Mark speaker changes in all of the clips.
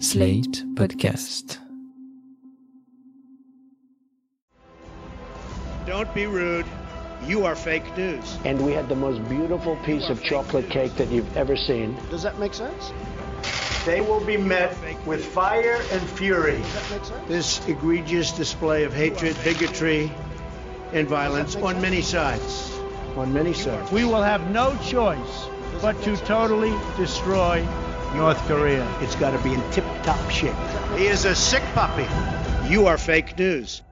Speaker 1: Slate Podcast.
Speaker 2: Don't be rude. You are fake news.
Speaker 3: and we had the most beautiful piece of chocolate cake that you've ever seen.
Speaker 2: Does that make sense?
Speaker 4: They will be met with fire and fury.
Speaker 2: This egregious display of hatred, bigotry, and violence on many sides. On many sides.
Speaker 4: We will have no choice but to totally destroy North Korea.
Speaker 3: It's got to be in tip top shape.
Speaker 2: He is a sick puppy. You are fake news.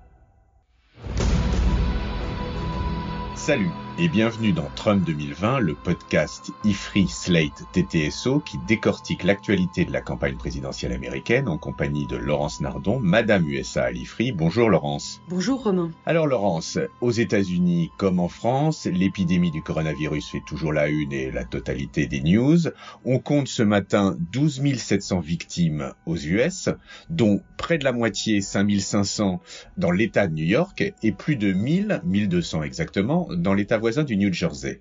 Speaker 5: Salut et bienvenue dans Trump 2020, le podcast IFRI Slate TTSO qui décortique l'actualité de la campagne présidentielle américaine en compagnie de Laurence Nardon, Madame USA à l'IFRI. Bonjour Laurence.
Speaker 6: Bonjour Romain.
Speaker 5: Alors Laurence, aux États-Unis comme en France, l'épidémie du coronavirus fait toujours la une et la totalité des news. On compte ce matin 12 700 victimes aux US, dont près de la moitié, 5500 dans l'État de New York et plus de 1000, 1200 exactement, dans l'État voisin du New Jersey.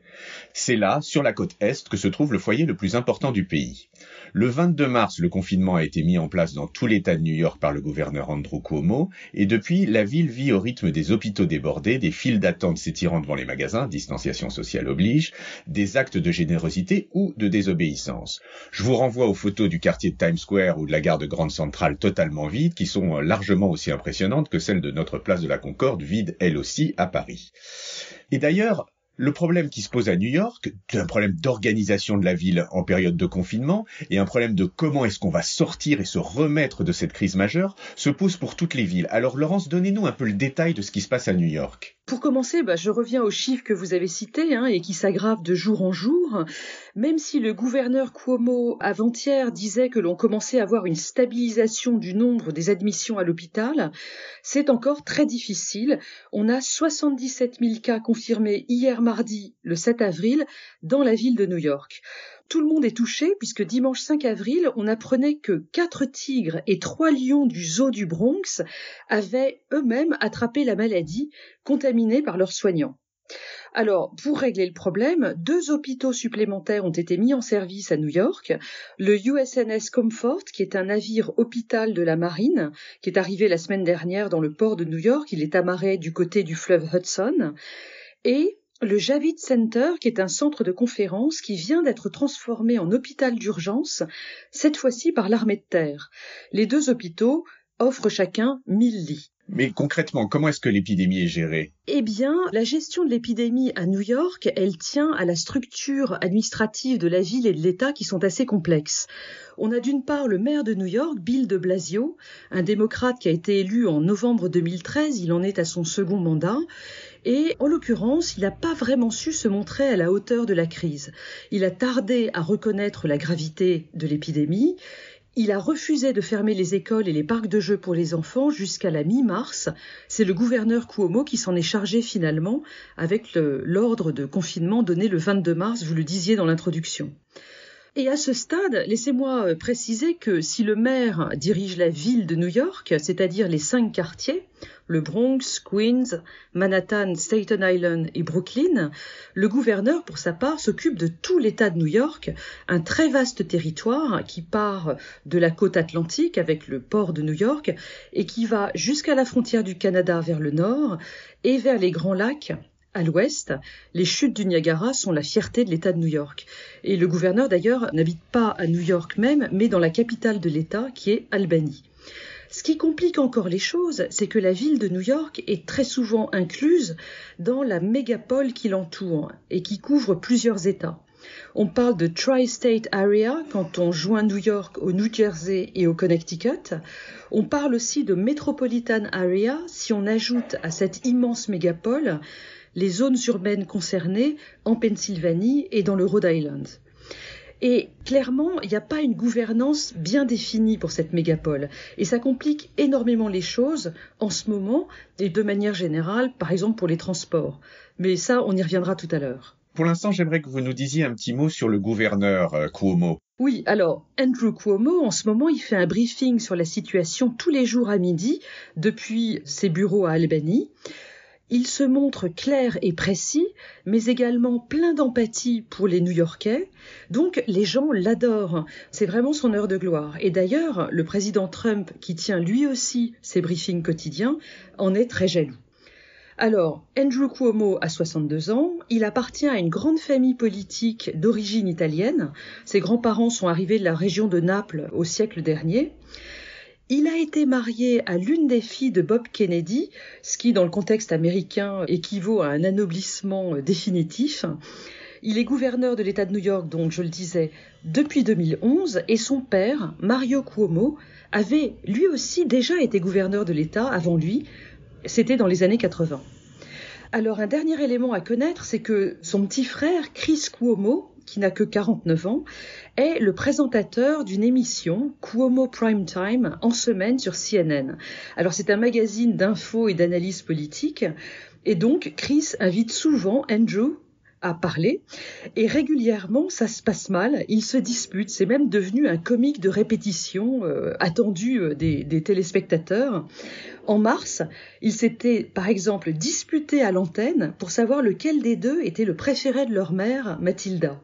Speaker 5: C'est là, sur la côte Est, que se trouve le foyer le plus important du pays. Le 22 mars, le confinement a été mis en place dans tout l'État de New York par le gouverneur Andrew Cuomo, et depuis, la ville vit au rythme des hôpitaux débordés, des files d'attente s'étirant devant les magasins, distanciation sociale oblige, des actes de générosité ou de désobéissance. Je vous renvoie aux photos du quartier de Times Square ou de la gare de Grande Centrale totalement vide, qui sont largement aussi impressionnantes que celles de notre place de la Concorde, vide elle aussi à Paris. Et d'ailleurs, le problème qui se pose à New York, un problème d'organisation de la ville en période de confinement et un problème de comment est-ce qu'on va sortir et se remettre de cette crise majeure, se pose pour toutes les villes. Alors Laurence, donnez-nous un peu le détail de ce qui se passe à New York.
Speaker 6: Pour commencer, bah, je reviens aux chiffres que vous avez cités hein, et qui s'aggravent de jour en jour. Même si le gouverneur Cuomo avant-hier disait que l'on commençait à avoir une stabilisation du nombre des admissions à l'hôpital, c'est encore très difficile. On a 77 000 cas confirmés hier mardi, le 7 avril, dans la ville de New York. Tout le monde est touché puisque dimanche 5 avril, on apprenait que quatre tigres et trois lions du zoo du Bronx avaient eux-mêmes attrapé la maladie, contaminés par leurs soignants. Alors, pour régler le problème, deux hôpitaux supplémentaires ont été mis en service à New York. Le USNS Comfort, qui est un navire hôpital de la marine, qui est arrivé la semaine dernière dans le port de New York, il est amarré du côté du fleuve Hudson. Et le Javid Center, qui est un centre de conférence qui vient d'être transformé en hôpital d'urgence, cette fois-ci par l'armée de terre. Les deux hôpitaux offrent chacun 1000 lits.
Speaker 5: Mais concrètement, comment est-ce que l'épidémie est gérée?
Speaker 6: Eh bien, la gestion de l'épidémie à New York, elle tient à la structure administrative de la ville et de l'État qui sont assez complexes. On a d'une part le maire de New York, Bill de Blasio, un démocrate qui a été élu en novembre 2013, il en est à son second mandat, et en l'occurrence, il n'a pas vraiment su se montrer à la hauteur de la crise. Il a tardé à reconnaître la gravité de l'épidémie, il a refusé de fermer les écoles et les parcs de jeux pour les enfants jusqu'à la mi-mars. C'est le gouverneur Cuomo qui s'en est chargé finalement avec l'ordre de confinement donné le 22 mars, vous le disiez dans l'introduction. Et à ce stade, laissez-moi préciser que si le maire dirige la ville de New York, c'est-à-dire les cinq quartiers, le Bronx, Queens, Manhattan, Staten Island et Brooklyn, le gouverneur, pour sa part, s'occupe de tout l'État de New York, un très vaste territoire qui part de la côte atlantique avec le port de New York et qui va jusqu'à la frontière du Canada vers le nord et vers les Grands Lacs à l'ouest, les chutes du Niagara sont la fierté de l'État de New York. Et le gouverneur, d'ailleurs, n'habite pas à New York même, mais dans la capitale de l'État, qui est Albany. Ce qui complique encore les choses, c'est que la ville de New York est très souvent incluse dans la mégapole qui l'entoure et qui couvre plusieurs États. On parle de Tri-State Area quand on joint New York au New Jersey et au Connecticut. On parle aussi de Metropolitan Area si on ajoute à cette immense mégapole les zones urbaines concernées en Pennsylvanie et dans le Rhode Island. Et clairement, il n'y a pas une gouvernance bien définie pour cette mégapole. Et ça complique énormément les choses en ce moment et de manière générale, par exemple pour les transports. Mais ça, on y reviendra tout à l'heure.
Speaker 5: Pour l'instant, j'aimerais que vous nous disiez un petit mot sur le gouverneur euh, Cuomo.
Speaker 6: Oui, alors Andrew Cuomo, en ce moment, il fait un briefing sur la situation tous les jours à midi depuis ses bureaux à Albany. Il se montre clair et précis, mais également plein d'empathie pour les New-Yorkais. Donc les gens l'adorent. C'est vraiment son heure de gloire. Et d'ailleurs, le président Trump, qui tient lui aussi ses briefings quotidiens, en est très jaloux. Alors, Andrew Cuomo a 62 ans, il appartient à une grande famille politique d'origine italienne. Ses grands-parents sont arrivés de la région de Naples au siècle dernier. Il a été marié à l'une des filles de Bob Kennedy, ce qui, dans le contexte américain, équivaut à un anoblissement définitif. Il est gouverneur de l'État de New York, donc je le disais, depuis 2011, et son père, Mario Cuomo, avait lui aussi déjà été gouverneur de l'État avant lui. C'était dans les années 80. Alors un dernier élément à connaître, c'est que son petit frère, Chris Cuomo, qui n'a que 49 ans, est le présentateur d'une émission Cuomo Prime Time en semaine sur CNN. Alors c'est un magazine d'infos et d'analyse politique et donc Chris invite souvent Andrew à parler et régulièrement ça se passe mal, ils se disputent, c'est même devenu un comique de répétition euh, attendu euh, des, des téléspectateurs. En mars, ils s'étaient par exemple disputés à l'antenne pour savoir lequel des deux était le préféré de leur mère, Mathilda.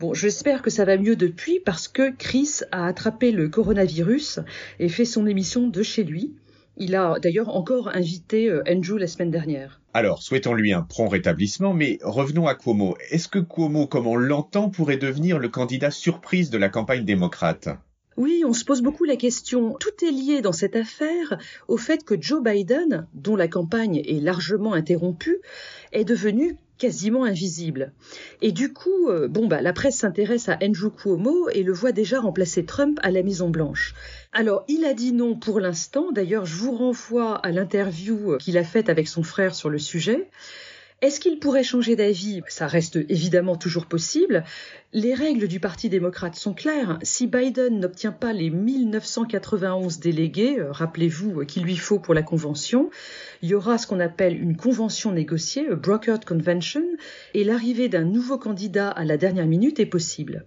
Speaker 6: Bon, j'espère que ça va mieux depuis parce que Chris a attrapé le coronavirus et fait son émission de chez lui. Il a d'ailleurs encore invité euh, Andrew la semaine dernière.
Speaker 5: Alors, souhaitons-lui un prompt rétablissement, mais revenons à Cuomo. Est-ce que Cuomo, comme on l'entend, pourrait devenir le candidat surprise de la campagne démocrate?
Speaker 6: Oui, on se pose beaucoup la question. Tout est lié dans cette affaire au fait que Joe Biden, dont la campagne est largement interrompue, est devenu quasiment invisible. Et du coup, euh, bon bah la presse s'intéresse à Andrew Cuomo et le voit déjà remplacer Trump à la Maison Blanche. Alors, il a dit non pour l'instant. D'ailleurs, je vous renvoie à l'interview qu'il a faite avec son frère sur le sujet. Est-ce qu'il pourrait changer d'avis? Ça reste évidemment toujours possible. Les règles du Parti démocrate sont claires. Si Biden n'obtient pas les 1991 délégués, euh, rappelez-vous euh, qu'il lui faut pour la convention, il y aura ce qu'on appelle une convention négociée, a brokered convention, et l'arrivée d'un nouveau candidat à la dernière minute est possible.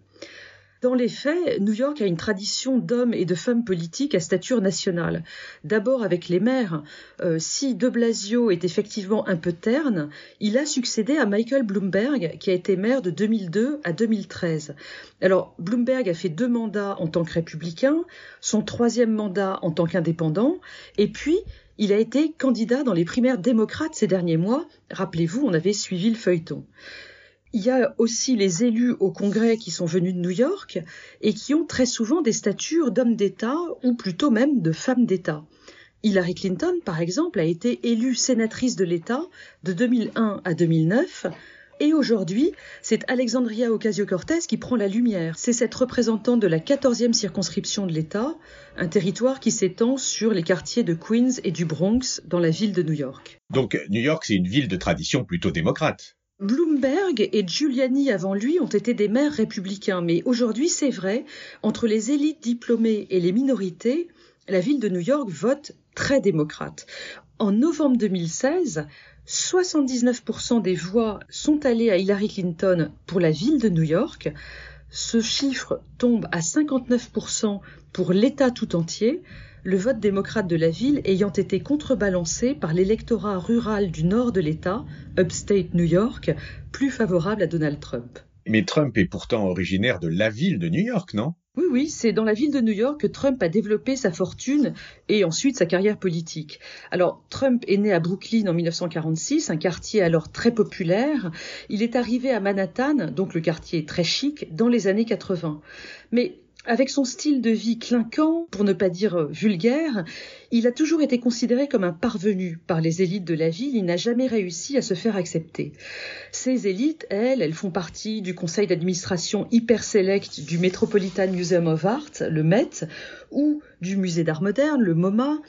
Speaker 6: Dans les faits, New York a une tradition d'hommes et de femmes politiques à stature nationale. D'abord avec les maires. Euh, si de Blasio est effectivement un peu terne, il a succédé à Michael Bloomberg, qui a été maire de 2002 à 2013. Alors, Bloomberg a fait deux mandats en tant que républicain, son troisième mandat en tant qu'indépendant, et puis il a été candidat dans les primaires démocrates ces derniers mois. Rappelez-vous, on avait suivi le feuilleton. Il y a aussi les élus au Congrès qui sont venus de New York et qui ont très souvent des statures d'hommes d'État ou plutôt même de femmes d'État. Hillary Clinton, par exemple, a été élue sénatrice de l'État de 2001 à 2009 et aujourd'hui, c'est Alexandria Ocasio-Cortez qui prend la lumière. C'est cette représentante de la 14e circonscription de l'État, un territoire qui s'étend sur les quartiers de Queens et du Bronx dans la ville de New York.
Speaker 5: Donc New York, c'est une ville de tradition plutôt démocrate.
Speaker 6: Bloomberg et Giuliani avant lui ont été des maires républicains, mais aujourd'hui c'est vrai, entre les élites diplômées et les minorités, la ville de New York vote très démocrate. En novembre 2016, 79% des voix sont allées à Hillary Clinton pour la ville de New York. Ce chiffre tombe à 59% pour l'État tout entier, le vote démocrate de la ville ayant été contrebalancé par l'électorat rural du nord de l'État, upstate New York, plus favorable à Donald Trump.
Speaker 5: Mais Trump est pourtant originaire de la ville de New York, non?
Speaker 6: Oui, oui, c'est dans la ville de New York que Trump a développé sa fortune et ensuite sa carrière politique. Alors, Trump est né à Brooklyn en 1946, un quartier alors très populaire. Il est arrivé à Manhattan, donc le quartier très chic, dans les années 80. Mais avec son style de vie clinquant, pour ne pas dire euh, vulgaire, il a toujours été considéré comme un parvenu par les élites de la ville. Il n'a jamais réussi à se faire accepter. Ces élites, elles, elles font partie du conseil d'administration hyper select du Metropolitan Museum of Art, le Met, ou du musée d'art moderne, le MoMA.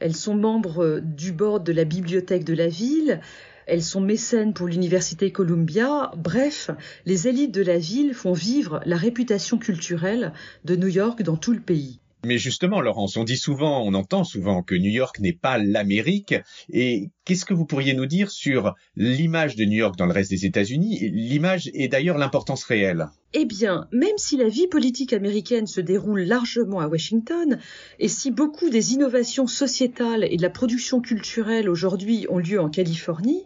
Speaker 6: Elles sont membres euh, du board de la bibliothèque de la ville. Elles sont mécènes pour l'université Columbia. Bref, les élites de la ville font vivre la réputation culturelle de New York dans tout le pays.
Speaker 5: Mais justement, Laurence, on dit souvent, on entend souvent que New York n'est pas l'Amérique. Et qu'est-ce que vous pourriez nous dire sur l'image de New York dans le reste des États-Unis? L'image et d'ailleurs l'importance réelle.
Speaker 6: Eh bien, même si la vie politique américaine se déroule largement à Washington, et si beaucoup des innovations sociétales et de la production culturelle aujourd'hui ont lieu en Californie,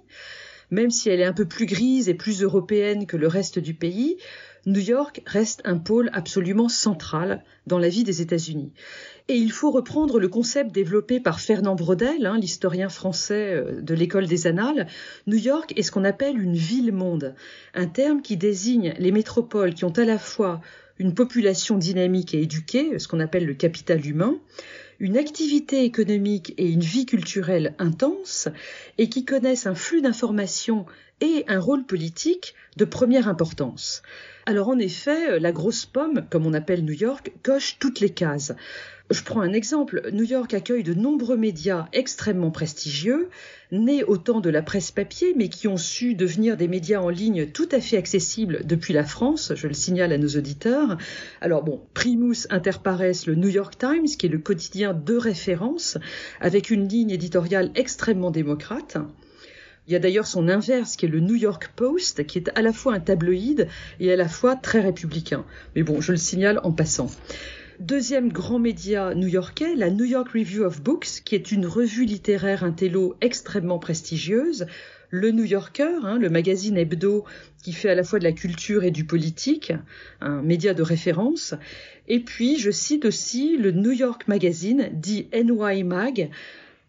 Speaker 6: même si elle est un peu plus grise et plus européenne que le reste du pays, New York reste un pôle absolument central dans la vie des États-Unis. Et il faut reprendre le concept développé par Fernand Brodel, hein, l'historien français euh, de l'école des Annales. New York est ce qu'on appelle une ville-monde, un terme qui désigne les métropoles qui ont à la fois une population dynamique et éduquée, ce qu'on appelle le capital humain, une activité économique et une vie culturelle intense, et qui connaissent un flux d'informations et un rôle politique de première importance. Alors en effet, la grosse pomme, comme on appelle New York, coche toutes les cases. Je prends un exemple. New York accueille de nombreux médias extrêmement prestigieux, nés au temps de la presse papier, mais qui ont su devenir des médias en ligne tout à fait accessibles depuis la France, je le signale à nos auditeurs. Alors bon, primus inter le New York Times, qui est le quotidien de référence, avec une ligne éditoriale extrêmement démocrate. Il y a d'ailleurs son inverse qui est le New York Post, qui est à la fois un tabloïd et à la fois très républicain. Mais bon, je le signale en passant. Deuxième grand média new-yorkais, la New York Review of Books, qui est une revue littéraire intello extrêmement prestigieuse. Le New Yorker, hein, le magazine hebdo qui fait à la fois de la culture et du politique, un média de référence. Et puis, je cite aussi le New York Magazine, dit NY Mag,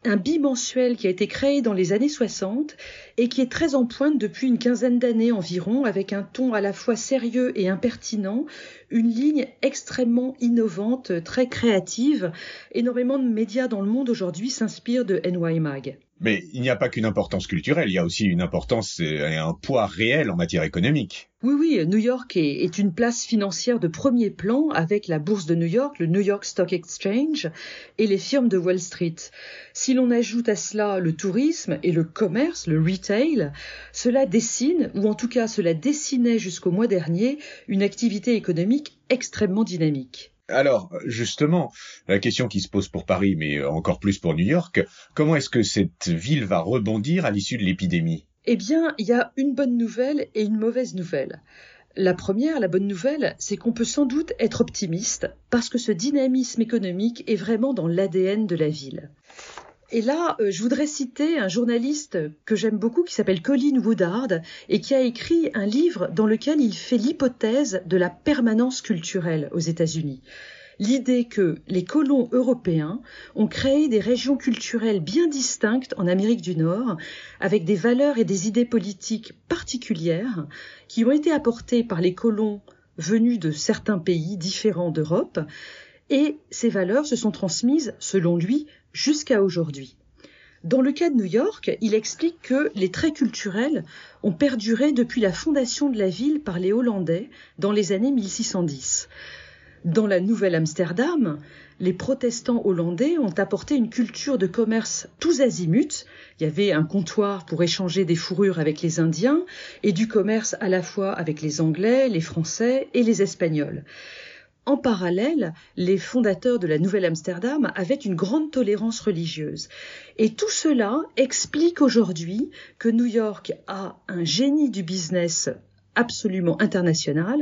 Speaker 6: un bimensuel qui a été créé dans les années 60 et qui est très en pointe depuis une quinzaine d'années environ, avec un ton à la fois sérieux et impertinent, une ligne extrêmement innovante, très créative. Énormément de médias dans le monde aujourd'hui s'inspirent de NY Mag.
Speaker 5: Mais il n'y a pas qu'une importance culturelle, il y a aussi une importance et un poids réel en matière économique.
Speaker 6: Oui, oui, New York est, est, une place financière de premier plan avec la bourse de New York, le New York Stock Exchange et les firmes de Wall Street. Si l'on ajoute à cela le tourisme et le commerce, le retail, cela dessine, ou en tout cas cela dessinait jusqu'au mois dernier, une activité économique extrêmement dynamique.
Speaker 5: Alors, justement, la question qui se pose pour Paris, mais encore plus pour New York, comment est-ce que cette ville va rebondir à l'issue de l'épidémie?
Speaker 6: Eh bien, il y a une bonne nouvelle et une mauvaise nouvelle. La première, la bonne nouvelle, c'est qu'on peut sans doute être optimiste parce que ce dynamisme économique est vraiment dans l'ADN de la ville. Et là, euh, je voudrais citer un journaliste que j'aime beaucoup qui s'appelle Colin Woodard et qui a écrit un livre dans lequel il fait l'hypothèse de la permanence culturelle aux États-Unis. L'idée que les colons européens ont créé des régions culturelles bien distinctes en Amérique du Nord, avec des valeurs et des idées politiques particulières qui ont été apportées par les colons venus de certains pays différents d'Europe, et ces valeurs se sont transmises, selon lui, jusqu'à aujourd'hui. Dans le cas de New York, il explique que les traits culturels ont perduré depuis la fondation de la ville par les Hollandais dans les années 1610. Dans la Nouvelle Amsterdam, les protestants hollandais ont apporté une culture de commerce tous azimuts. Il y avait un comptoir pour échanger des fourrures avec les Indiens et du commerce à la fois avec les Anglais, les Français et les Espagnols. En parallèle, les fondateurs de la Nouvelle-Amsterdam avaient une grande tolérance religieuse. Et tout cela explique aujourd'hui que New York a un génie du business absolument international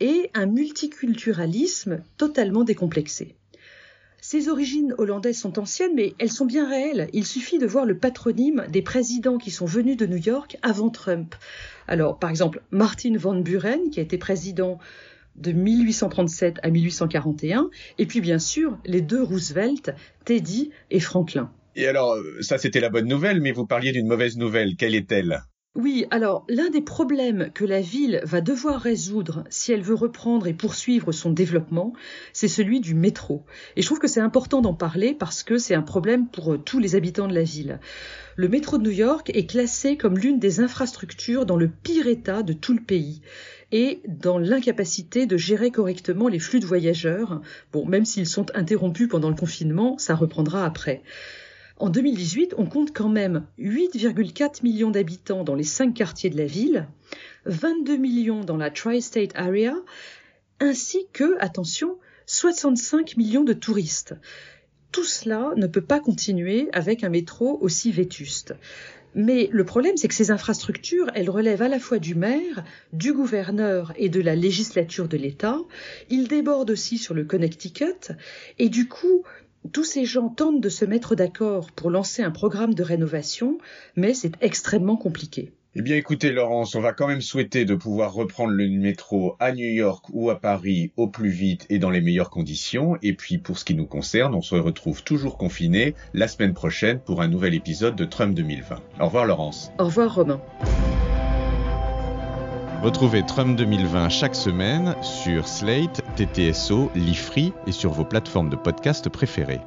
Speaker 6: et un multiculturalisme totalement décomplexé. Ces origines hollandaises sont anciennes, mais elles sont bien réelles. Il suffit de voir le patronyme des présidents qui sont venus de New York avant Trump. Alors, par exemple, Martin Van Buren, qui a été président de 1837 à 1841, et puis bien sûr les deux Roosevelt, Teddy et Franklin.
Speaker 5: Et alors, euh, ça c'était la bonne nouvelle, mais vous parliez d'une mauvaise nouvelle. Quelle est-elle?
Speaker 6: Oui, alors l'un des problèmes que la ville va devoir résoudre si elle veut reprendre et poursuivre son développement, c'est celui du métro. Et je trouve que c'est important d'en parler parce que c'est un problème pour euh, tous les habitants de la ville. Le métro de New York est classé comme l'une des infrastructures dans le pire état de tout le pays et dans l'incapacité de gérer correctement les flux de voyageurs. Bon, même s'ils sont interrompus pendant le confinement, ça reprendra après. En 2018, on compte quand même 8,4 millions d'habitants dans les cinq quartiers de la ville, 22 millions dans la Tri-State Area, ainsi que, attention, 65 millions de touristes. Tout cela ne peut pas continuer avec un métro aussi vétuste. Mais le problème, c'est que ces infrastructures, elles relèvent à la fois du maire, du gouverneur et de la législature de l'État. Ils débordent aussi sur le Connecticut. Et du coup, tous ces gens tentent de se mettre d'accord pour lancer un programme de rénovation, mais c'est extrêmement compliqué.
Speaker 5: Eh bien écoutez Laurence, on va quand même souhaiter de pouvoir reprendre le métro à New York ou à Paris au plus vite et dans les meilleures conditions. Et puis pour ce qui nous concerne, on se retrouve toujours confinés la semaine prochaine pour un nouvel épisode de Trump 2020. Au revoir Laurence.
Speaker 6: Au revoir Romain.
Speaker 5: Retrouvez Trump 2020 chaque semaine sur Slate, TTSO, Lifree et sur vos plateformes de podcast préférées.